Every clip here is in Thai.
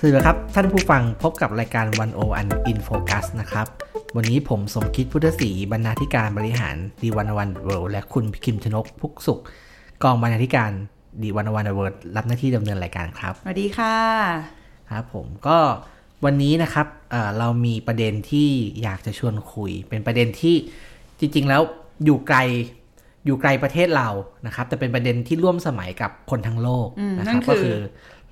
สวัสดีครับ ท่านผู้ฟังพบกับรายการ One O One In Focus นะครับ วันนี้ผมสมคิดพุทธศรีบรรณาธิการบริหาร The One O One World และคุณขิมชนกพุกสุข กองบรรณาธิการ The One O One World รับหน้าที่ดำเนินรายการครับสวัสดีค่ะครับผมก็วันนี้นะครับเรามีประเด็นที่อยากจะชวนคุย เป็นประเด็นที่จริง ๆ แล้วอยู่ไกลอยู่ไกลประเทศเรานะครับ แต่เป็นประเด็นที่ร่วมสมัยกับคนทั้งโลกอืมนะครับนั่รับนคือก็คือ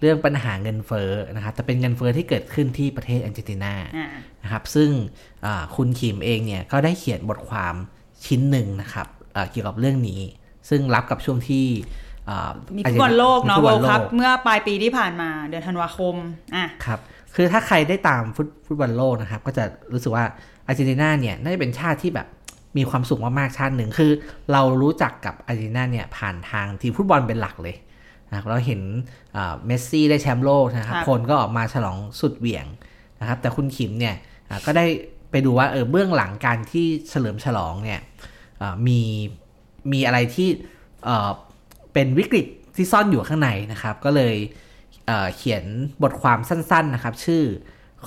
เรื่องปัญหาเงินเฟ้อนะครับแต่เป็นเงินเฟ้อที่เกิดขึ้นที่ประเทศอาร์เจนตินาอ่านะครับ ซึ่งอ่าคุณขิมเองเนี่ยก็ได้เขียนบทความชิ้นหนึ่งนะครับอ่าเกี่ยวกับเรื่องนี้ ซึ่งรับกับช่วงที่อ่ามีฟุตบอลโลกเนาะมีฟุตเวิบอลโลก World Cup เมื่อปลายปีที่ผ่านมาเดือนธันวาคมอะครับ คือถ้าใครได้ตามฟุตฟุตบอลโลกนะครับ ก็จะรู้สึกว่าอาร์เจนตินาเนี่ยน่าจะเป็นชาติที่แบบมีความสุขมากๆชาติหนึ่งคือ เรารู้จักกับอาร์เจนตินาเนี่ยผ่านทางทีมฟุตบอลเป็นหลักเลย นะครับเราเห็นอ่าเมสซี่ได้แชมป์โลกนะครับครับคนก็ออกมาฉลองสุดเหวี่ยงนะครับแต่คุณขิมเนี่ยอ่าก็ได้ไปดูว่าเออเบื้องหลังการที่เฉลิมฉลองเนี่ยอ่ามีมีอะไรที่เอ่อเป็นวิกฤตที่ซ่อนอยู่ข้างในนะครับ ก็เลยเอ่อเขียนบทความสั้นๆนะครับ ชื่อ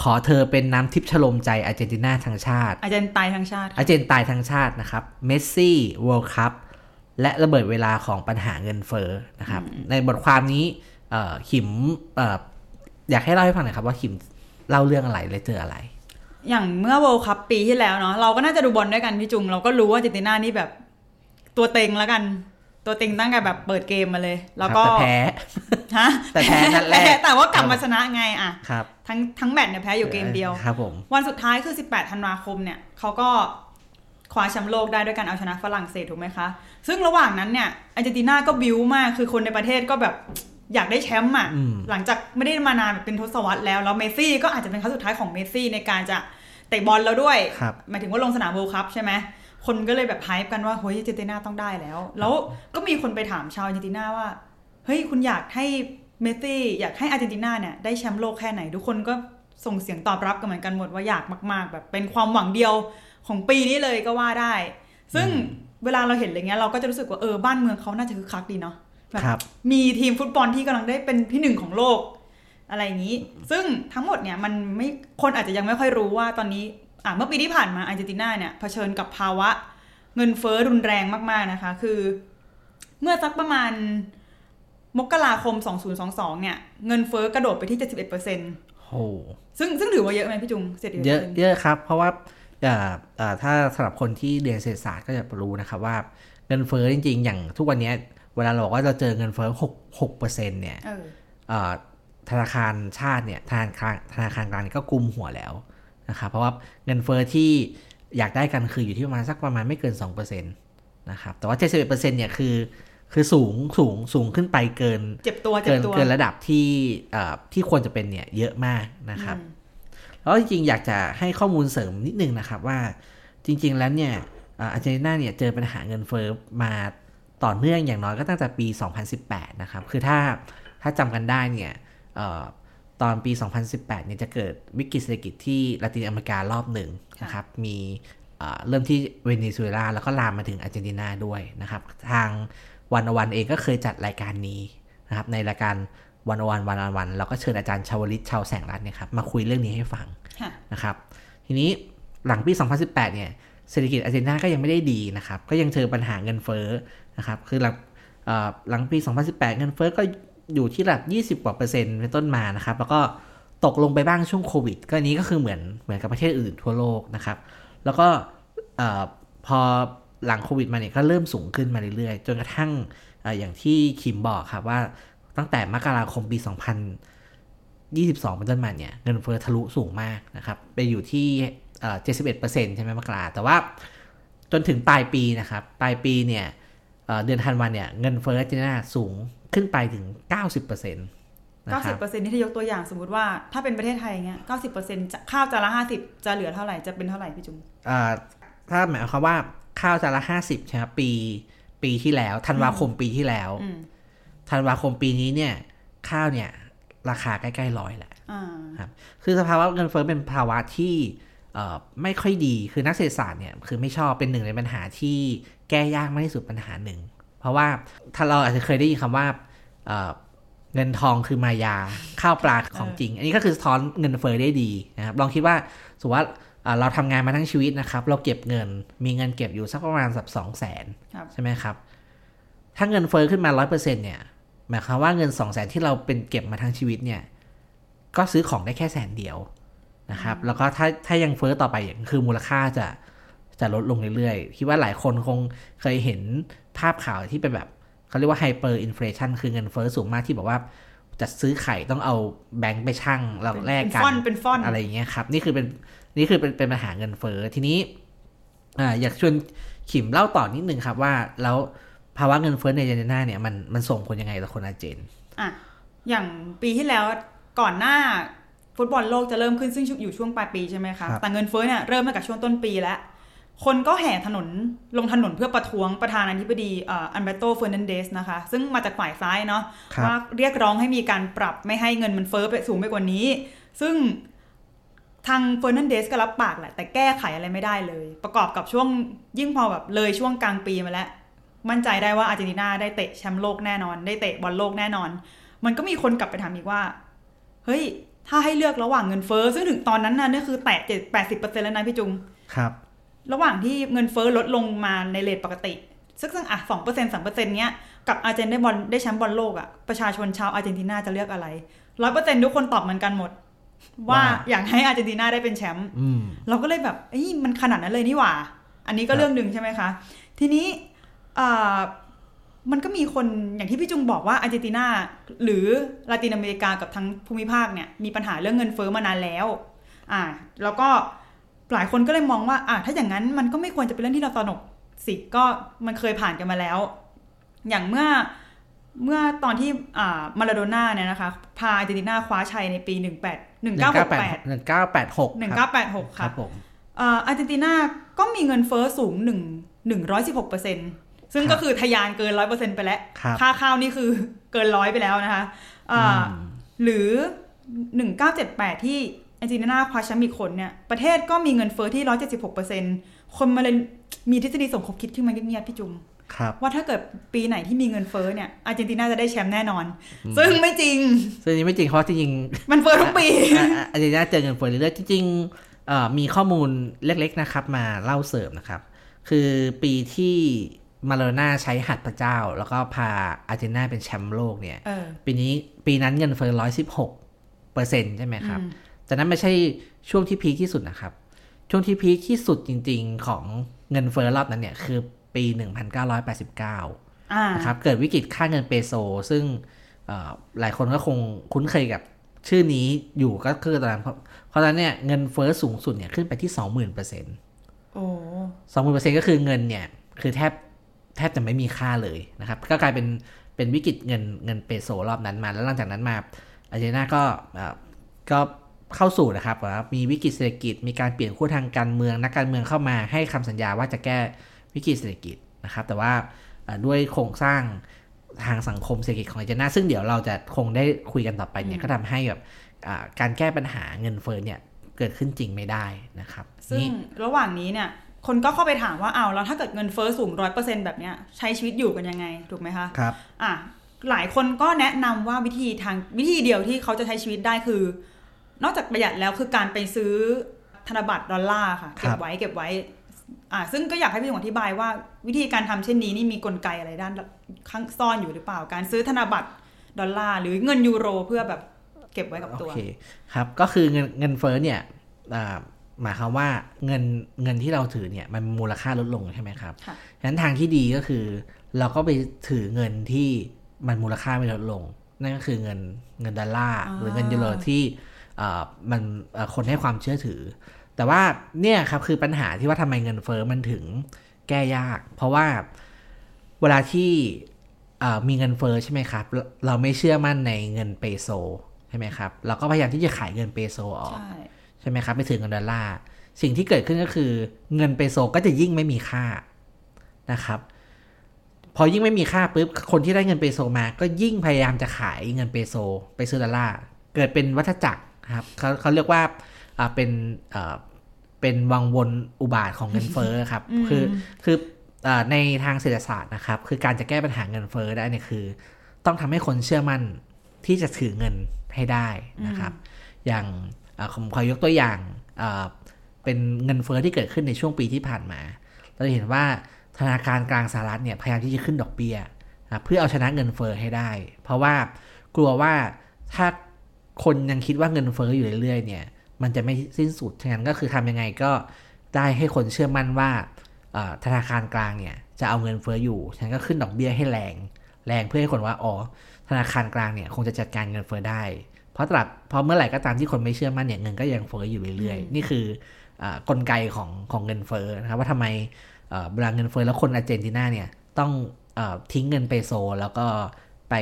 ขอเธอเป็นน้ำทิพย์ชโลมใจอาร์เจนตินาทั้งชาติอาร์เจนตายทั้งชาติอาร์เจนตายทั้งชาตินะครับเมสซี่เวิลด์คัพ และระเบิดเวลาของปัญหาเงินเฟ้อนะครับ ในบทความนี้เอ่อขิมเอ่ออยากให้เล่าให้ฟังหน่อยครับว่าขิมเล่าเรื่องอะไรและเจออะไร อย่างเมื่อเวิลด์คัพปีที่แล้วเนาะเราก็น่าจะดูบอลด้วยกันพี่จุง เราก็รู้ว่าอาร์เจนตินานี่แบบตัวเต็งแล้วกัน ตัวเต็งตั้งแต่แบบเปิดเกมมาเลย แล้วก็ครับแต่แพ้ฮะแต่แพ้นัดแรกแต่ว่ากลับมาชนะไงอะครับทั้งทั้งแมตช์เนี่ยแพ้อยู่เกมเดียวครับผมวันสุดท้ายคือ 18 ธันวาคมเนี่ยเขาก็ คว้าแชมป์โลกได้ด้วยการเอาชนะฝรั่งเศสถูกไหมคะ ซึ่งระหว่างนั้นเนี่ยอาร์เจนตินาก็บิวมากคือคนในประเทศก็แบบอยากได้แชมป์อะอืมหลังจากไม่ได้มานานแบบเป็นทศวรรษแล้วแล้วเมสซี่ก็อาจจะเป็นครั้งสุดท้ายของเมสซี่ในการจะเตะบอลแล้วด้วยครับหมายถึงว่าลงสนาม World Cup ใช่ไหมคนก็เลยแบบ hype กันว่าเฮ้ยอาร์เจนตินาต้องได้แล้ว แล้วก็มีคนไปถามชาวอาร์เจนตินาว่าเฮ้ยคุณอยากให้เมสซี่อยากให้อาร์เจนตินาเนี่ยได้แชมป์โลกแค่ไหนทุกคนก็ส่งเสียงตอบรับกันเหมือนกันหมดว่าอยากมาก ๆ แบบเป็นความหวังเดียว ของปีนี้เลยก็ว่าได้ ซึ่งเวลาเราเห็นอะไรเงี้ยเราก็จะรู้สึกว่าเออบ้านเมืองเขาน่าจะคึกคักดีเนาะแบบครับมีทีมฟุตบอลที่กำลังได้เป็นที่หนึ่งของโลก อะไรอย่างนี้ ซึ่งทั้งหมดเนี่ยมันไม่คนอาจจะยังไม่ค่อยรู้ว่าตอนนี้อะเมื่อปีที่ผ่านมาอาร์เจนตินาเนี่ยเผชิญกับภาวะเงินเฟ้อรุนแรงมากๆนะคะ คือ เมื่อสักประมาณมกราคม 2022 เนี่ย เงินเฟ้อกระโดดไปที่ 71%โอ้ซึ่งซึ่งถือว่าเยอะไหมพี่จุง71%เยอะเยอะครับ เพราะว่าเอ่อเอ่อ ถ้าสำหรับคนที่เรียนเศรษฐศาสตร์ก็จะรู้นะครับว่าเงินเฟ้อจริง ๆ อย่างทุกวันเนี้ยเวลาเราบอกว่าเราเจอเงินเฟ้อหกหกเปอร์เซ็นต์เนี่ยเออเอ่อธนาคารชาติเนี่ยธนาคารธนาคารกลางก็กุมหัวแล้วนะครับเพราะว่าเงินเฟ้อที่อยากได้กันคืออยู่ที่ประมาณสักประมาณไม่เกิน2%นะครับแต่ว่า 71%เนี่ยคือคือสูงสูงสูงขึ้นไปเกินเจ็บตัวเจ็เกิบนตัวเกินระดับที่เอ่อที่ควรจะเป็นเนี่ยเยอะมากนะครับอืม แล้วจริงๆ อยากจะให้ข้อมูลเสริมนิดนึงนะครับว่าจริง ๆ แล้วเนี่ยอาร์เจนตินาเนี่ยเจอปัญหาเงินเฟ้อมาต่อเนื่องอย่างน้อยก็ตั้งแต่ปี 2018 นะครับ คือถ้าถ้าจำกันได้เนี่ยออตอนปี 2018 เนี่ยจะเกิดวิกฤตเศรษฐกิจที่ละตินอเมริการอบหนึ่งนะครับ มีเอ่อเริ่มที่เวเนซุเอลาแล้วก็ลามมาถึงอาร์เจนตินาด้วยนะครับ ทางวันวันเองก็เคยจัดรายการนี้นะครับในรายการ วันวันวันวันเราก็เชิญอาจารย์ชาวลิตชาวแสงรัตน์เนี่ยครับมาคุยเรื่องนี้ให้ฟังค่ะนะครับ ทีนี้หลังปี 2018 เนี่ยเศรษฐกิจอาร์เจนตินาก็ยังไม่ได้ดีนะครับ ก็ยังเจอปัญหาเงินเฟ้อนะครับ คือหลังเอ่อหลังปี 2018 เงินเฟ้อก็อยู่ที่ระดับ 20 กว่าเปอร์เซ็นต์เป็นต้นมานะครับ แล้วก็ตกลงไปบ้างช่วงโควิด ก็อันนี้ก็คือเหมือนเหมือนกับประเทศอื่นทั่วโลกนะครับ แล้วก็เอ่อพอหลังโควิดมาเนี่ยก็เริ่มสูงขึ้นมาเรื่อยๆ จนกระทั่งเอ่ออย่างที่คิมบอกครับว่า ตั้งแต่มกราคมปี 2022 เป็นต้นมาเนี่ย เงินเฟ้อทะลุสูงมากนะครับ ไปอยู่ที่เอ่อ71%ใช่ไหมมกราแต่ว่าจนถึงปลายปีนะครับ ปลายปีเนี่ยเอ่อเดือนธันวาเนี่ย เงินเฟ้ออาร์เจนตินาสูงขึ้นไปถึง 90%นนะครับ90%นี่ถ้ายกตัวอย่างสมมติว่าถ้าเป็นประเทศไทยเงี้ย90%จะข้าวจานละ50จะเหลือเท่าไหร่จะเป็นเท่าไหร่พี่จุ๋มอ่าถ้าหมายความว่าข้าวจานละห้าสิบใช่ไหมครับปี ปีที่แล้วธันวาคมปีที่แล้วอืม ธันวาคมปีนี้เนี่ย ข้าวเนี่ยราคาใกล้ๆร้อยแหละอ่าครับคือสภาวะเงินเฟ้อเป็นภาวะที่เอ่อไม่ค่อยดีคือนักเศรษฐศาสตร์เนี่ยคือไม่ชอบเป็นหนึ่งในปัญหาที่แก้ยากมากที่สุดปัญหาหนึ่ง เพราะว่าถ้าเราอาจจะเคยได้ยินคำว่าเอ่อเงินทองคือมายาข้าวปลาของจริง อันนี้ก็คือสะท้อนเงินเฟ้อได้ดีนะครับลองคิดว่าสมมติว่าเอ่อเราทำงานมาทั้งชีวิตนะครับ เราเก็บเงินมีเงินเก็บอยู่สักประมาณสักสองแสนครับใช่ไหมครับ ถ้าเงินเฟ้อขึ้นมาร้อยเปอร์เซ็นเนี่ย หมายความว่าเงินสองแสนที่เราเป็นเก็บมาทั้งชีวิตเนี่ย ก็ซื้อของได้แค่แสนเดียวนะครับ แล้วก็ถ้าถ้ายังเฟ้อต่อไปอย่างคือมูลค่าจะจะลดลงเรื่อยๆ คิดว่าหลายคนคงเคยเห็นภาพข่าวที่เป็นแบบเขาเรียกว่า hyperinflation คือเงินเฟ้อสูงมากที่บอกว่าจะซื้อไข่ต้องเอาแบงค์ไปชั่งแล้วแลกเป็นกันฟอนต์เป็นฟอนต์อะไรอย่างเงี้ยครับ นี่คือเป็นนี่คือเป็นเป็นปัญหาเงินเฟ้อทีนี้อ่าอยากชวนขิมเล่าต่อนิดนึงครับว่าแล้ว ภาวะเงินเฟ้อในอาร์เจนตินาเนี่ยมันมันส่งผลยังไงต่อคนอาร์เจนอะอย่างปีที่แล้วก่อนหน้าฟุตบอลโลกจะเริ่มขึ้นซึ่งอยู่ช่วงปลายปีใช่ไหมคะครับแต่เงินเฟ้อเนี่ยเริ่มมาจากช่วงต้นปีแล้ว คนก็แห่ถนนลงถนนเพื่อประท้วงประธานาธิบดีอัลเบร์โตเฟอร์นันเดสนะคะ ซึ่งมาจากฝ่ายซ้ายเนาะครับว่าเรียกร้องให้มีการปรับไม่ให้เงินมันเฟ้อไปสูงไปกว่านี้ ซึ่งทางเฟอร์นันเดสก็รับปากแหละ แต่แก้ไขอะไรไม่ได้เลย ประกอบกับช่วงยิ่งพอแบบเลยช่วงกลางปีมาแล้ว มั่นใจได้ว่าอาร์เจนตินาได้เตะแชมป์โลกแน่นอน ได้เตะบอลโลกแน่นอน มันก็มีคนกลับไปถามอีกว่า เฮ้ย ถ้าให้เลือกระหว่างเงินเฟ้อซึ่งถึงตอนนั้นน่ะนี่คือแตะเจ็ดแปดสิบเปอร์เซ็นต์แล้วนะพี่จุงครับ ระหว่างที่เงินเฟ้อลดลงมาในเรทปกติซึ่งซึ่งอะสองเปอร์เซ็นต์สามเปอร์เซ็นต์เนี้ยกับอาร์เจนได้บอลได้แชมป์บอลโลกอะประชาชนชาวอาร์เจนตินาจะเลือกอะไรร้อยเปอร์เซ็นต์ทุกคนตอบเหมือนกันหมดว่าว่าอยากให้อาร์เจนตินาได้เป็นแชมป์อืมเราก็เลยแบบเอ้ยมันขนาดนั้นเลยนี่หว่า อันนี้ก็ครับเรื่องหนึ่งใช่ไหมคะ ทีนี้อ่า มันก็มีคนอย่างที่พี่จุงบอกว่าอาร์เจนตินาหรือลาตินอเมริกากับทั้งภูมิภาคเนี่ยมีปัญหาเรื่องเงินเฟ้อมานานแล้ว อ่า แล้วก็หลายคนก็เลยมองว่า อ่าถ้าอย่างนั้นมันก็ไม่ควรจะเป็นเรื่องที่เราตระหนกสิก็มันเคยผ่านกันมาแล้ว อย่างเมื่อเมื่อตอนที่อ่ามาราโดน่าเนี่ยนะคะ พาอาร์เจนตินาคว้าชัยในปี 18หนึ่ง1968เก้าแปดหนึ่งเก้าแปดหก1986คค่ะรับผมเอ่ออาร์เจนตินาก็มีเงินเฟ้อสูง 1 116เปอร์เซ็น ซึ่งครับก็คือทะยานเกิน100%ไปแล้วครับค่าข้าวนี่คือเกินร้อยไปแล้วนะคะอ่าอืมหรือ 1978 ที่อาร์เจนตินาคว้าแชมป์อีกคนเนี่ย ประเทศก็มีเงินเฟ้อที่ 176เปอร์เซ็นคนมาเลยมีทฤษฎีสมคบคิดขึ้นมาเงียบๆพี่จุมครับว่าถ้าเกิดปีไหนที่มีเงินเฟ้อเนี่ยอาร์เจนตินาจะได้แชมป์แน่นอน ซึ่งไม่จริง ซึ่งนี่ไม่จริงเพราะจริงๆมันเฟ้อทุกปีอะอะอาร์เจนตินาเจอเงินเฟ้อเรื่อยๆจริงๆเอ่อมีข้อมูลเล็กๆนะครับ มาเล่าเสริมนะครับ คือปีที่ มาโลน่าใช้หัดพระเจ้า แล้วก็พาอาร์เจนตินาเป็นแชมป์โลกเนี่ยเออปีนี้ปีนั้นเงินเฟ้อร้อยสิบหกเปอร์เซ็นต์ใช่ไหมครับอืมแต่นั้นไม่ใช่ช่วงที่พีคที่สุดนะครับ ช่วงที่พีคที่สุดจริง ๆ ของเงินเฟ้อรอบนั้นเนี่ยคือปี1989อ่านะครับเกิดวิกฤตค่าเงินเปโซ ซึ่งเอ่อหลายคนก็คงคุ้นเคยกับชื่อนี้อยู่ก็คือตอนนั้นเพราะเพราะฉะนั้นเนี่ยเงินเฟ้อสูงสุดเนี่ยขึ้นไปที่20,000เปอร์เซ็นต์โอ้สองหมื่นเปอร์เซ็นต์ก็คือเงินเนี่ยคือแทบ แทบจะไม่มีค่าเลยนะครับ ก็กลายเป็นเป็นวิกฤตเงินเงินเปโซรอบนั้นมา แล้วหลังจากนั้นมาอาร์เจนตินาก็เอ่อก็เข้าสู่นะครับว่ามีวิกฤตเศรษฐกิจ มีการเปลี่ยนขั้วทางการเมือง นักการเมืองเข้ามาให้คำสัญญาว่าจะแก้วิกฤตเศรษฐกิจนะครับ แต่ว่าเอ่อด้วยโครงสร้างทางสังคมเศรษฐกิจของอาร์เจนตินาซึ่งเดี๋ยวเราจะคงได้คุยกันต่อไปเนี่ยก็ทำให้แบบอ่าการแก้ปัญหาเงินเฟ้อเนี่ยเกิดขึ้นจริงไม่ได้นะครับ ซึ่งนี่ระหว่างนี้เนี่ย คนก็เข้าไปถามว่าอ้าวแล้วถ้าเกิดเงินเฟ้อสูงร้อยเปอร์เซ็นแบบเนี้ยใช้ชีวิตอยู่กันยังไง ถูกไหมคะครับอะหลายคนก็แนะนำว่าวิธีทางวิธีเดียวที่เขาจะใช้ชีวิตได้คือ นอกจากประหยัดแล้วคือการไปซื้อธนบัตรดอลลาร์ค่ะครับเก็บไว้เก็บไว้อ่าซึ่งก็อยากให้พี่หงอธิบายว่า วิธีการทำเช่นนี้นี่มีกลไกอะไรด้านข้างซ่อนอยู่หรือเปล่า การซื้อธนบัตรดอลลาร์หรือเงินยูโรเพื่อแบบเก็บไว้กับตัวโอเคครับก็คือเงินเงินเฟ้อเนี่ยอ่า หมายความว่าเงินเงินที่เราถือเนี่ยมันมูลค่าลดลงใช่ไหมครับค่ะฉะนั้นทางที่ดีก็คือ เราก็ไปถือเงินที่มันมูลค่าไม่ลดลง นั่นก็คือเงินเงินดอลลาร์อ่าหรือเงินยูโรที่อ่ามันเอ่อคนให้ความเชื่อถือ แต่ว่าเนี่ยครับคือปัญหาที่ว่าทำไมเงินเฟ้อมันถึงแก้ยาก เพราะว่าเวลาที่เอ่อมีเงินเฟ้อใช่ไหมครับเราเราไม่เชื่อมั่นในเงินเปโซใช่ไหมครับ เราก็พยายามที่จะขายเงินเปโซออก ใช่ใช่ไหมครับ ไปถือเงินดอลลาร์สิ่งที่เกิดขึ้นก็คือ เงินเปโซก็จะยิ่งไม่มีค่านะครับ พอยิ่งไม่มีค่าปุ๊บคนที่ได้เงินเปโซมา ก็ยิ่งพยายามจะขายเงินเปโซไปซื้อดอลลาร์เกิดเป็นวัฏจักรนะครับเขาเขาเรียกว่าอ่าเป็นอ่าเป็นวังวนอุบาทของเงินเฟ้อครับอืมคือคืออ่าในทางเศรษฐศาสตร์นะครับ คือการจะแก้ปัญหาเงินเฟ้อได้เนี่ยคือ ต้องทำให้คนเชื่อมั่นที่จะถือเงินให้ได้นะครับ อย่างอ่า ผมขอยกตัวอย่างเป็นเงินเฟ้อที่เกิดขึ้นในช่วงปีที่ผ่านมา เราจะเห็นว่าธนาคารกลางสหรัฐเนี่ยพยายามที่จะขึ้นดอกเบี้ยเพื่อเอาชนะเงินเฟ้อให้ได้ เพราะว่ากลัวว่าถ้าคนยังคิดว่าเงินเฟ้ออยู่เรื่อยๆเนี่ยมันจะไม่สิ้นสุด ฉะนั้นก็คือทำยังไงก็ได้ให้คนเชื่อมั่นว่าธนาคารกลางเนี่ยจะเอาเงินเฟ้ออยู่ ฉะนั้นก็ขึ้นดอกเบี้ยให้แรง แรงเพื่อให้คนว่าอ๋อธนาคารกลางเนี่ยคงจะจัดการเงินเฟ้อได้ ราะตราบเพราะเมื่อไหร่ก็ตามที่คนไม่เชื่อมั่นเนี่ยเงินก็ยังเฟ้ออยู่เรื่อยๆ นี่คืออากลไกของของเงินเฟ้อนะครับว่าทำไมเอ่อเวลาเงินเฟ้อแล้วคนอาร์เจนตินาเนี่ยต้องเออทิ้งเงินเปโซ แล้วก็ไป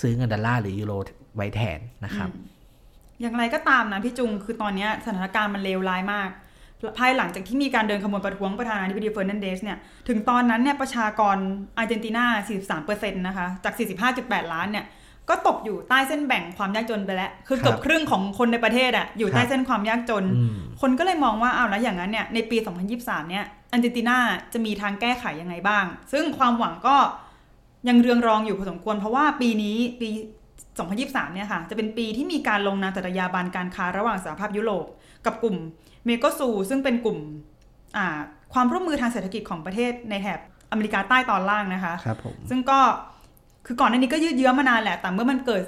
ซื้อเงินดอลลาร์หรือยูโรไว้แทนนะครับ อย่างไรก็ตามนะพี่จุงคือตอนเนี้ยสถานการณ์มันเลวร้ายมาก ภายหลังจากที่มีการเดินขบวนประท้วงประธานาธิบดีเฟอร์นันเดสเนี่ยถึงตอนนั้นเนี่ยประชากรอาร์เจนตินา43%นะคะจาก 45.8 ล้านเนี่ย ก็ตกอยู่ใต้เส้นแบ่งความยากจนไปแล้ว คือเกือบครับครึ่งของคนในประเทศอะอยู่ใต้ครับเส้นความยากจนอืมคนก็เลยมองว่าอ้าวแล้วอย่างนั้นเนี่ยในปี 2023 เนี่ยอาร์เจนตินาจะมีทางแก้ไขยังไงบ้าง ซึ่งความหวังก็ยังเรืองรองอยู่พอสมควร เพราะว่าปีนี้ปี 2023 เนี่ยค่ะ จะเป็นปีที่มีการลงนามสัญญาบันการค้าระหว่างสหภาพยุโรป กับกลุ่มเมโกซู ซึ่งเป็นกลุ่มอ่าความร่วมมือทางเศรษฐกิจของประเทศในแถบอเมริกาใต้ตอนล่างนะคะครับผมซึ่งก็ คือก่อนหน้านี้ก็ยืดเยื้อมานานแหละ แต่เมื่อมันเกิด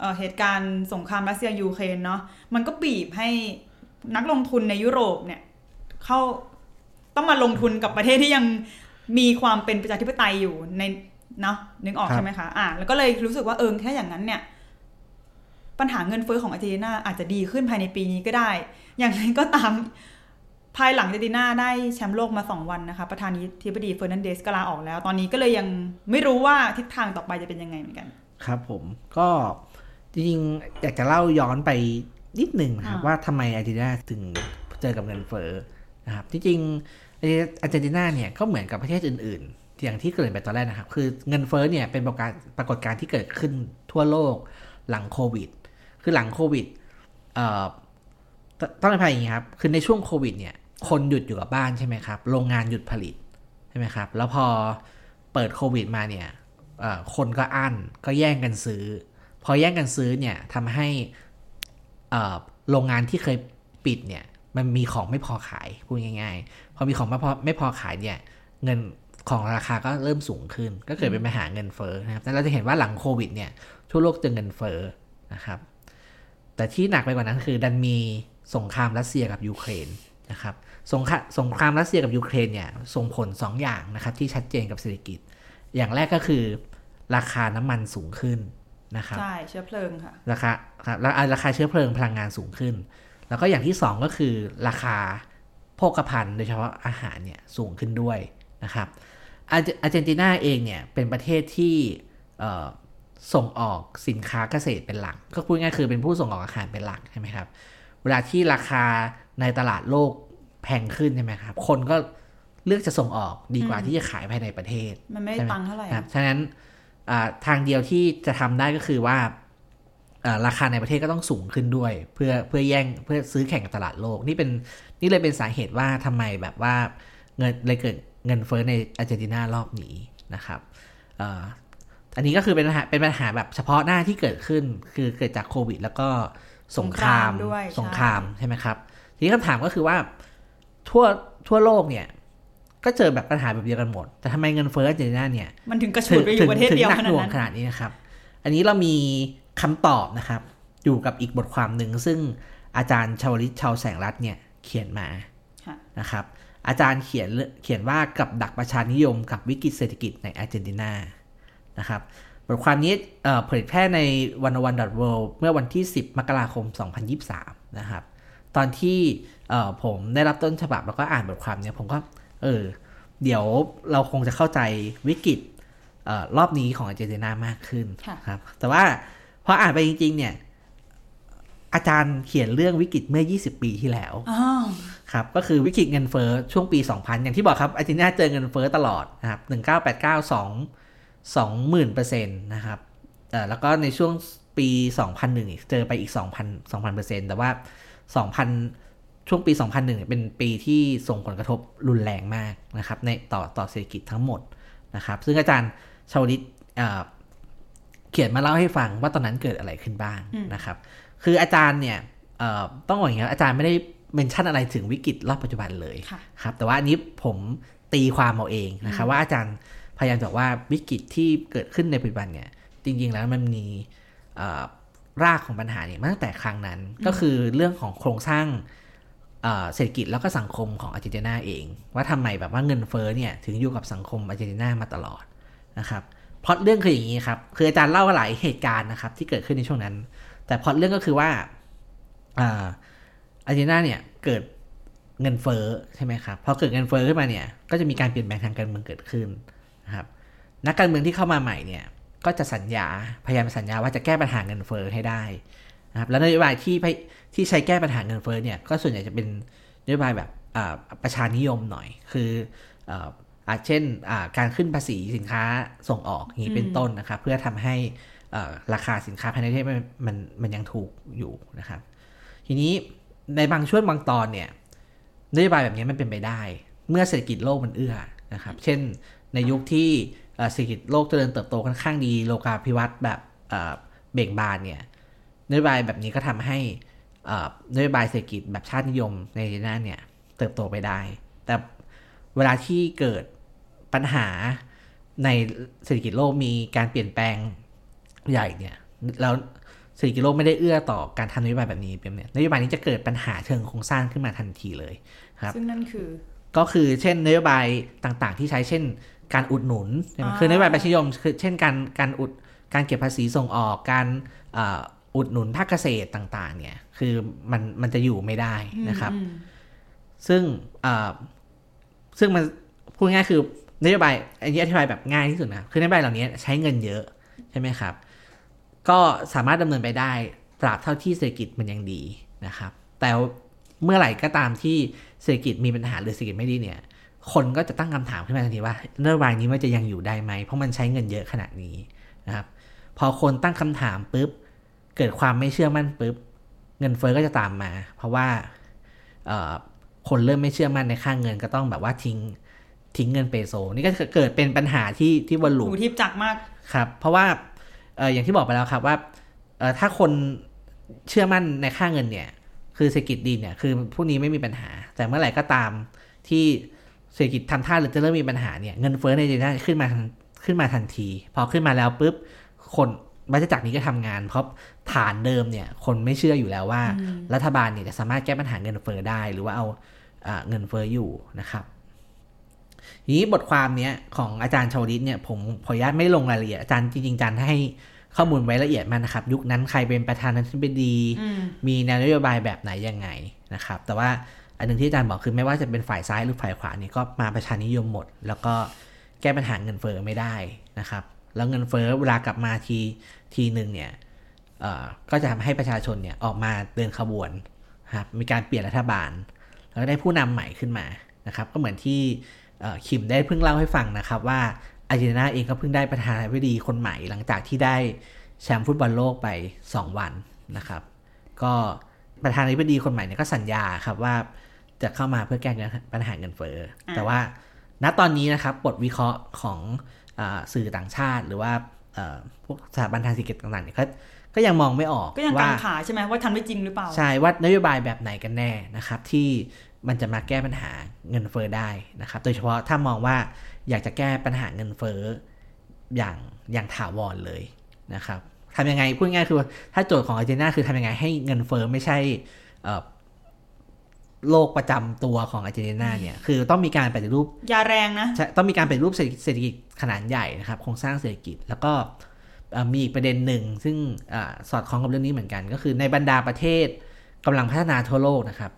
เอ่อเหตุการณ์สงครามรัสเซียยูเครนเนาะ มันก็บีบให้นักลงทุนในยุโรปเนี่ย เข้าต้องมาลงทุนกับประเทศที่ยังมีความเป็นประชาธิปไตยอยู่ในเนาะนึกออกครับใช่ไหมคะ อ่า แล้วก็เลยรู้สึกว่าเออแค่อย่างนั้นเนี่ย ปัญหาเงินเฟ้อของอาร์เจนตินาอาจจะดีขึ้นภายในปีนี้ก็ได้ อย่างไรก็ตาม ภายหลังอาร์เจนตินาได้แชมป์โลกมาสองวันนะคะ ประธานาธิบดีเฟอร์นันเดสก็ลาออกแล้ว ตอนนี้ก็เลยยังไม่รู้ว่าทิศทางต่อไปจะเป็นยังไงเหมือนกัน ครับผมก็จริงๆอยากจะเล่าย้อนไปนิดหนึ่งนะครับอ่าว่าทำไมอาร์เจนตินาถึงเจอกับเงินเฟ้อนะครับที่จริงอาร์เจนตินาเนี่ยก็เหมือนกับประเทศอื่นๆ อย่างที่เกริ่นไปตอนแรกนะครับ คือเงินเฟ้อเนี่ยเป็นปรากฏการณ์ปรากฏการณ์ที่เกิดขึ้นทั่วโลกหลังโควิด คือหลังโควิดเอ่อตต้องอภัยอย่างนี้ครับ คือในช่วงโควิดเนี่ย คนหยุดอยู่กับบ้านใช่ไหมครับ โรงงานหยุดผลิตใช่ไหมครับ แล้วพอเปิดโควิดมาเนี่ยคนก็อั้นก็แย่งกันซื้อ พอแย่งกันซื้อเนี่ยทำให้โรงงานที่เคยปิดเนี่ยมันมีของไม่พอขายพูดง่ายๆ พอมีของไม่พอไม่พอขายเนี่ยเงินของราคาก็เริ่มสูงขึ้น ก็เกิดเป็นปัญหาเงินเฟ้อนะครับแต่เราจะเห็นว่าหลังโควิดเนี่ยทั่วโลกเจอเงินเฟ้อนะครับ แต่ที่หนักไปกว่านั้นคือดันมีสงครามรัสเซียกับยูเครน นะครับสงครามสงครามรัสเซียกับยูเครนเนี่ยส่งผลสองอย่างนะครับที่ชัดเจนกับเศรษฐกิจ อย่างแรกก็คือราคาน้ำมันสูงขึ้นนะครับใช่เชื้อเพลิงค่ะราคาครับแล้วอ่าราคาเชื้อเพลิงพลังงานสูงขึ้น แล้วก็อย่างที่สองก็คือราคาโภคภัณฑ์โดยเฉพาะอาหารเนี่ยสูงขึ้นด้วยนะครับอาร์เจอาร์เจนตินาเองเนี่ยเป็นประเทศที่เอ่อส่งออกสินค้าเกษตรเป็นหลัก ก็พูดง่ายๆคือเป็นผู้ส่งออกอาหารเป็นหลักใช่ไหมครับ เวลาที่ราคาในตลาดโลกแพงขึ้นใช่ไหมครับ คนก็เลือกจะส่งออกดีกว่าอืมที่จะขายภายในประเทศ มันไม่ได้ใช่ไหมตังค์เท่าไหร่ครับฉะนั้นอ่าทางเดียวที่จะทำได้ก็คือว่าอ่าราคาในประเทศก็ต้องสูงขึ้นด้วย เพื่อเพื่อแย่งเพื่อซื้อแข่งกับตลาดโลก นี่เป็นนี่เลยเป็นสาเหตุว่าทำไมแบบว่าเงินเลยเกิดเงินเฟ้อในอาร์เจนตินารอบนี้นะครับอ่าอันนี้ก็คือเป็นปัญหาเป็นปัญหาแบบเฉพาะหน้าที่เกิดขึ้น คือเกิดจากโควิด แล้วก็ สงครามสงครามด้วยสงครามใช่ไหมครับ ทีนี้คำถามก็คือว่าทั่วทั่วโลกเนี่ย ก็เจอแบบปัญหาแบบเดียวกันหมด แต่ทำไมเงินเฟ้ออาร์เจนตินาเนี่ย มันถึงกระฉูดไปอยู่ประเทศเดียวถึงหนัขกนาหดน่วงนั้นขนาดนี้นะครับ อันนี้เรามีคำตอบนะครับ อยู่กับอีกบทความหนึ่งซึ่งอาจารย์ชาวลิตชาวแสงรัตน์เนี่ยเขียนมาค่ะนะครับ อาจารย์เขียนเขียนว่ากับดักประชานิยมกับวิกฤตเศรษฐกิจในอาร์เจนตินานะครับ บทความนี้เอ่อเผยแพร่ในวันวันดอทเเมื่อวันที่ 10 มกราคม 2023 นะครับ ตอนที่เอ่อผมได้รับต้นฉบับแล้วก็อ่านบทความเนี้ยผมก็ เออ เดี๋ยวเราคงจะเข้าใจวิกฤตเออรอบนี้ของอาร์เจนตินามากขึ้นค่ะครับ แต่ว่าพออ่านไปจริง ๆ เนี่ย อาจารย์เขียนเรื่องวิกฤตเมื่อ 20 ปีที่แล้วอ้าวครับ ก็คือวิกฤตเงินเฟ้อช่วงปี 2000 อย่างที่บอกครับอาร์เจนตินาเจอเงินเฟ้อตลอดนะครับ 1989 2 20,000เปอร์เซ็นต์นะครับเอ่อแล้วก็ในช่วงปี 2001 อีกเจอไปอีก 2,000 2,000เปอร์เซ็นต์แต่ว่า 2,000 ช่วงปี 2001เนี่ยเป็นปีที่ส่งผลกระทบรุนแรงมากนะครับ ในต่อต่อเศรษฐกิจทั้งหมดนะครับ ซึ่งอาจารย์ชาวลิตเอ่อเขียนมาเล่าให้ฟังว่าตอนนั้นเกิดอะไรขึ้นบ้างนะครับ คืออาจารย์เนี่ยเอ่อต้องบอกอย่างนี้ครับอาจารย์ไม่ได้เมนชั่นอะไรถึงวิกฤตรอบปัจจุบันเลยค่ะครับ แต่ว่าอันนี้ผมตีความเอาเองนะครับว่าอาจารย์ พยายามจะบอกว่าวิกฤตที่เกิดขึ้นในปัจจุบันเนี่ยจริง ๆ แล้วมันมีเอ่อรากของปัญหาเนี่ยมาตั้งแต่ครั้งนั้นก็คือเรื่องของโครงสร้างเอ่อเศรษฐกิจแล้วก็สังคมของอาร์เจนตินาเอง ว่าทำไมแบบว่าเงินเฟ้อเนี่ยถึงอยู่กับสังคมอาร์เจนตินามาตลอดนะครับเพราะเรื่องคืออย่างนี้ครับคืออาจารย์เล่าหลายเหตุการณ์นะครับที่เกิดขึ้นในช่วงนั้น แต่พล็อตเรื่องก็คือว่าอ่าอาร์เจนตินาเนี่ยเกิดเงินเฟ้อใช่ไหมครับพอเกิดเงินเฟ้อขึ้นมาเนี่ยก็จะมีการเปลี่ยนแปลงทางการเมืองเกิดขึ้น นะครับนักการเมืองที่เข้ามาใหม่เนี่ยก็จะสัญญาพยายามสัญญาว่าจะแก้ปัญหาเงินเฟ้อให้ได้นะครับแล้วนโยบายที่พยที่ใช้แก้ปัญหาเงินเฟ้อเนี่ยก็ส่วนใหญ่จะเป็นนโยบายแบบอ่าประชานิยมหน่อย คืออ่าอาเช่นอ่าการขึ้นภาษีสินค้าส่งออกอย่างนี้เป็นต้นนะครับ เพื่อทำให้อ่าราคาสินค้าภายในประเทศมันมันมันยังถูกอยู่นะครับ ทีนี้ในบางช่วงบางตอนเนี่ยนโยบายแบบนี้มันเป็นไปได้ เมื่อเศรษฐกิจโลกมันเอื้อนะครับ เช่น ในยุคที่เอ่อเศรษฐกิจโลกเจริญเติบโตค่อนข้างดีโลกาภิวัตน์แบบเอ่อเบ่งบานเนี่ยนโยบายแบบนี้ก็ทำให้เอ่อนโยบายเศรษฐกิจแบบชาตินิยมในอาร์เจนตินาเนี่ยเติบโตไปได้ แต่เวลาที่เกิดปัญหาในเศรษฐกิจโลกมีการเปลี่ยนแปลงใหญ่เนี่ยแล้วเศรษฐกิจโลกไม่ได้เอื้อต่อการทำนโยบายแบบนี้เป็นเนี่ยนโยบายนี้จะเกิดปัญหาเชิงโครงสร้างขึ้นมาทันทีเลยครับ ซึ่งนั่นคือ ก็คือเช่นนโยบายต่างๆ ที่ใช้เช่น การอุดหนุนใช่ไหมอ่าคือนโยบายประชานิยมคือเช่นการการอุดการเก็บภาษีส่งออกการเอ่ออุดหนุนภาคเกษตรต่างๆ เนี่ย คือมันมันจะอยู่ไม่ได้นะครับอืมซึ่งเอ่อซึ่งมันพูดง่ายๆคือนโยบายอันนี้อธิบายแบบง่ายที่สุดนะคือนโยบายเหล่านี้ใช้เงินเยอะใช่ไหมครับ ก็สามารถดำเนินไปได้ตราบเท่าที่เศรษฐกิจมันยังดีนะครับ แต่เมื่อไหร่ก็ตามที่เศรษฐกิจมีปัญหาหรือเศรษฐกิจไม่ดีเนี่ย คนก็จะตั้งคำถามขึ้นมาทันทีว่านโยบายนี้มันจะยังอยู่ได้ไหม เพราะมันใช้เงินเยอะขนาดนี้นะครับ พอคนตั้งคำถามปุ๊บ เกิดความไม่เชื่อมั่นปุ๊บ เงินเฟ้อก็จะตามมา เพราะว่าเอ่อคนเริ่มไม่เชื่อมั่นในค่าเงินก็ต้องแบบว่าทิ้งทิ้งเงินเปโซ นี่ก็เกิดเป็นปัญหาที่ที่วนลูปหูทิพย์จักมากครับ เพราะว่าเอออย่างที่บอกไปแล้วครับว่าเออถ้าคนเชื่อมั่นในค่าเงินเนี่ย คือเศรษฐกิจดีเนี่ยคือพวกนี้ไม่มีปัญหา แต่เมื่อไหร่ก็ตามที่ เศรษฐกิจทำท่าหรือจะเริ่มมีปัญหาเนี่ยเงินเฟ้อในเดือนหน้าขึ้นมาทันขึ้นมาทันที พอขึ้นมาแล้วปุ๊บคนวัฏจักรนี้ก็ทำงาน เพราะฐานเดิมเนี่ย คนไม่เชื่ออยู่แล้วว่า รัฐบาลเนี่ยจะสามารถแก้ปัญหาเงินเฟ้อได้หรือว่าเอาอ่าเงินเฟ้ออยู่นะครับทีนี้บทความเนี้ยของอาจารย์ชาวลิตเนี่ยผมขออนุญาตไม่ลงรายละเอียดอาจารย์จริงๆอาจารย์ให้ข้อมูลไว้ละเอียดมากนะครับ ยุคนั้นใครเป็นประธานาธิบดีอืมมีแนวนโยบายแบบไหนยังไงนะครับ แต่ว่า อันหนึ่งที่อาจารย์บอกคือไม่ว่าจะเป็นฝ่ายซ้ายหรือฝ่ายขวานี่ก็มาประชานิยมหมด แล้วก็แก้ปัญหาเงินเฟ้อไม่ได้นะครับ แล้วเงินเฟ้อเวลากลับมาทีทีหนึ่งเนี่ยเอ่อก็จะทำให้ประชาชนเนี่ยออกมาเดินขบวนครับมีการเปลี่ยนรัฐบาล แล้วก็ได้ผู้นำใหม่ขึ้นมานะครับ ก็เหมือนที่คิมได้เพิ่งเล่าให้ฟังนะครับว่าอาร์เจนตินาเองก็เพิ่งได้ประธานาธิบดีคนใหม่หลังจากที่ได้แชมป์ฟุตบอลโลกไป 2 วันนะครับ ก็ประธานาธิบดีคนใหม่เนี่ยก็สัญญาครับว่า จะเข้ามาเพื่อแก้ปัญหาเงินเฟ้ออแต่ว่าณตอนนี้นะครับบทวิเคราะห์ของอาสื่อต่างชาติ หรือว่าเอ่อพวกสถาบันทางเศรษฐกิจต่างๆเนี่ยก็ก็ยังมองไม่ออกก็ยังว่ากังขาใช่ไหมว่าทำได้จริงหรือเปล่า ใช่ว่านโยบายแบบไหนกันแน่นะครับ ที่มันจะมาแก้ปัญหาเงินเฟ้อได้นะครับ โดยเฉพาะถ้ามองว่าอยากจะแก้ปัญหาเงินเฟ้ออย่างอย่างถาวรเลยนะครับทำยังไงพูดง่ายๆคือว่าถ้าโจทย์ของอาร์เจนตินาคือทำยังไงให้เงินเฟ้อไม่ใช่เอ่อ โรคประจำตัวของอาร์เจนตินาเนี่ย คือต้องมีการปฏิรูปยาแรงนะใช่ต้องมีการปฏิรูปเศรษฐกิจเศรษฐกิจขนาดใหญ่นะครับ โครงสร้างเศรษฐกิจ แล้วก็เอ่อมีอีกประเด็นหนึ่ง ซึ่งอาสอดคล้องกับเรื่องนี้เหมือนกัน ก็คือในบรรดาประเทศกำลังพัฒนาทั่วโลกนะครับ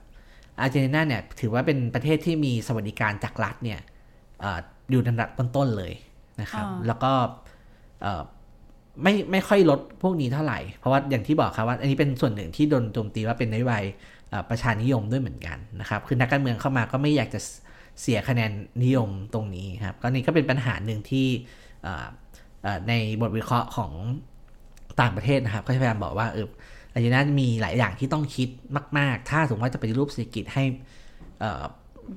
อาร์เจนตินาเนี่ยถือว่าเป็นประเทศที่มีสวัสดิการจากรัฐเนี่ยเอออยู่ในระดับต้นๆเลยนะครับอ่าแล้วก็เอ่อไม่ไม่ค่อยลดพวกนี้เท่าไหร่ เพราะว่าอย่างที่บอกครับว่า อันนี้เป็นส่วนหนึ่งที่โดนโจมตีว่าเป็นนโยบายเอ่อ ประชานิยมด้วยเหมือนกันนะครับ คือนักการเมืองเข้ามาก็ไม่อยากจะเสียคะแนนนิยมตรงนี้ครับก็นี่ก็เป็นปัญหาหนึ่งที่เอ่อเอ่อในบทวิเคราะห์ของต่างประเทศนะครับ ก็พยายามบอกว่าเอออาร์เจนตินามีหลายอย่างที่ต้องคิดมาก ๆ ถ้าสมมติว่าจะปฏิรูปเศรษฐกิจให้เอ่อ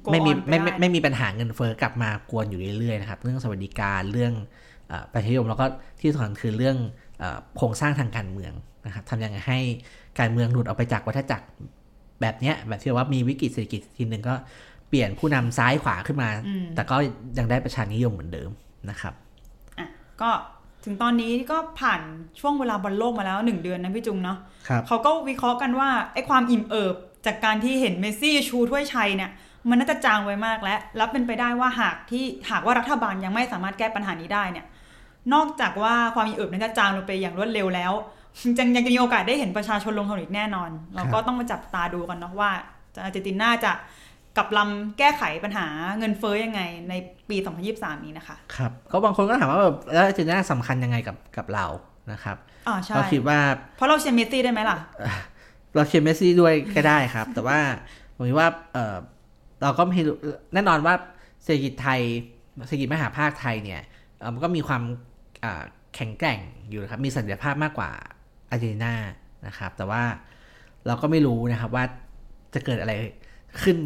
Go ไม่มี on ไม่ไปไม่ได้ไม่มีปัญหาเงินเฟ้อกลับมากวนอยู่เรื่อยๆนะครับ เรื่องสวัสดิการเรื่องเออประชานิยมแล้วก็ที่สำคัญคือเรื่องเออโครงสร้างทางการเมืองนะครับทำยังไงให้การเมืองหลุดออกไปจากวัฏจักร แบบเนี้ยแบบที่ว่ามีวิกฤตเศรษฐกิจทีหนึ่งก็เปลี่ยนผู้นำซ้ายขวาขึ้นมาอืมแต่ก็ยังได้ประชานิยมเหมือนเดิมนะครับอะก็ถึงตอนนี้ก็ผ่านช่วงเวลาบอลโลกมาแล้วหนึ่งเดือนนะพี่จุงเนาะครับเขาก็วิเคราะห์กันว่าไอ้ความอิ่มเอิบจากการที่เห็นเมสซี่ชูถ้วยชัยเนี่ย มันน่าจะจางไว้มากแล้ว แล้วเป็นไปได้ว่าหากที่หากว่ารัฐบาลยังไม่สามารถแก้ปัญหานี้ได้เนี่ย นอกจากว่าความอิ่มเอิบนั้นจะจางลงไปอย่างรวดเร็วแล้ว ยังยังจะมีโอกาสได้เห็นประชาชนลงถนนอีกแน่นอน เราก็ต้องมาจับตาดูกันเนาะว่าอาร์เจนตินาจะกลับลำแก้ไขปัญหาเงินเฟ้อยังไงในปี 2023 นี้นะคะ ครับ ก็บางคนก็ถามว่าแบบแล้วอาร์เจนตินาสำคัญยังไงกับกับเรานะครับอ่าใช่ก็คิดว่า เพราะเราเชียร์เมสซี่ได้ไหมล่ะ เราเชียร์เมสซี่ด้วยก็ได้ครับ แต่ว่าผมคิดว่าเออเราก็ไม่รู้แน่นอนว่าเศรษฐกิจไทยเศรษฐกิจมหาภาคไทยเนี่ยเอ่อมันก็มีความอ่าแข็งแกร่งอยู่นะครับมีศักยภาพมากกว่า อาร์เจนตินานะครับ แต่ว่าเราก็ไม่รู้นะครับว่าจะเกิดอะไรขึ้น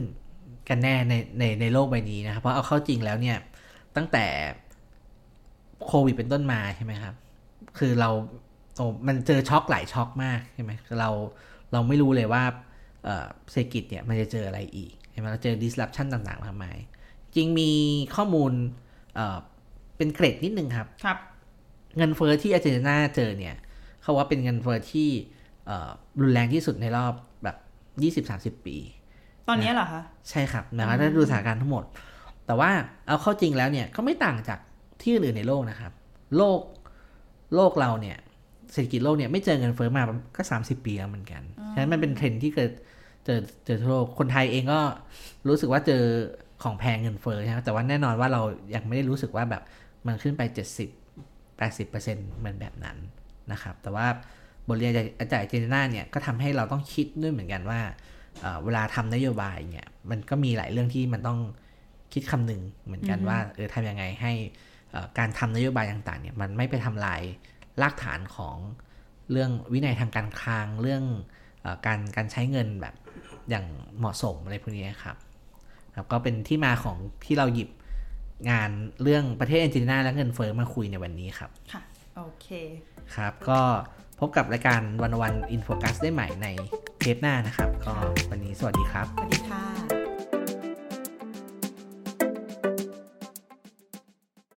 กันแน่ในในในโลกใบนี้นะครับ เพราะเอาเข้าจริงแล้วเนี่ย ตั้งแต่โควิดเป็นต้นมาใช่ไหมครับ คือเราโอ้มันเจอช็อกหลายช็อกมากใช่ไหมคือเราเราไม่รู้เลยว่าเอ่อเศรษฐกิจเนี่ยมันจะเจออะไรอีกใช่ไหมเราเจอ disruption ต่างๆมากมายจริงมีข้อมูลเอ่อเป็นเกรดนิดนึงครับครับ เงินเฟอ้อที่อาร์เจนตินาเจอเนี่ย เขาว่าเป็นเงินเฟอ้อที่เอ่อรุนแรงที่สุดในรอบแบบ 20-30 ปี ตอนนี้เหรอคะ ใช่ครับหมายความว่าถ้าดูสถานการณ์ทั้งหมด แต่ว่าเอาเข้าจริงแล้วเนี่ยก็ไม่ต่างจากที่อื่นๆในโลกนะครับ โลกโลกเราเนี่ยเศรษฐกิจโลกเนี่ยไม่เจอเงินเฟ้อมาก็ 30 ปีแล้วเหมือนกัน ฉะนั้นมันเป็นเทรนด์ที่เกิดเจอเจอทั่วโลก คนไทยเองก็รู้สึกว่าเจอของแพงเงินเฟ้อนะครับแต่ว่าแน่นอนว่าเรายังไม่ได้รู้สึกว่าแบบมันขึ้นไป 70 80%เหมือนแบบนั้น นะครับ แต่ว่าบทเรียนจากจากอาร์เจนตินาเนี่ยก็ทำให้เราต้องคิดด้วยเหมือนกันว่าเอ่อเวลาทำนโยบายเนี่ยมันก็มีหลายเรื่องที่มันต้องคิดคำนึงเหมือนกันอือฮึว่าเออทำยังไงให้เอ่อการทำนโยบายต่างๆเนี่ยมันไม่ไปทำลายรากฐานของเรื่องวินัยทางการคลังเรื่องเออการการใช้เงินแบบอย่างเหมาะสมอะไรพวกนี้ครับครับก็เป็นที่มาของที่เราหยิบงานเรื่องประเทศอาร์เจนตินาและเงินเฟ้อมาคุยในวันนี้ครับค่ะ โอเค ครับก็พบกับรายการวันวันอินโฟกัสได้ใหม่ในเทปหน้านะครับ ก็วันนี้สวัสดีครับ สวัสดีค่ะ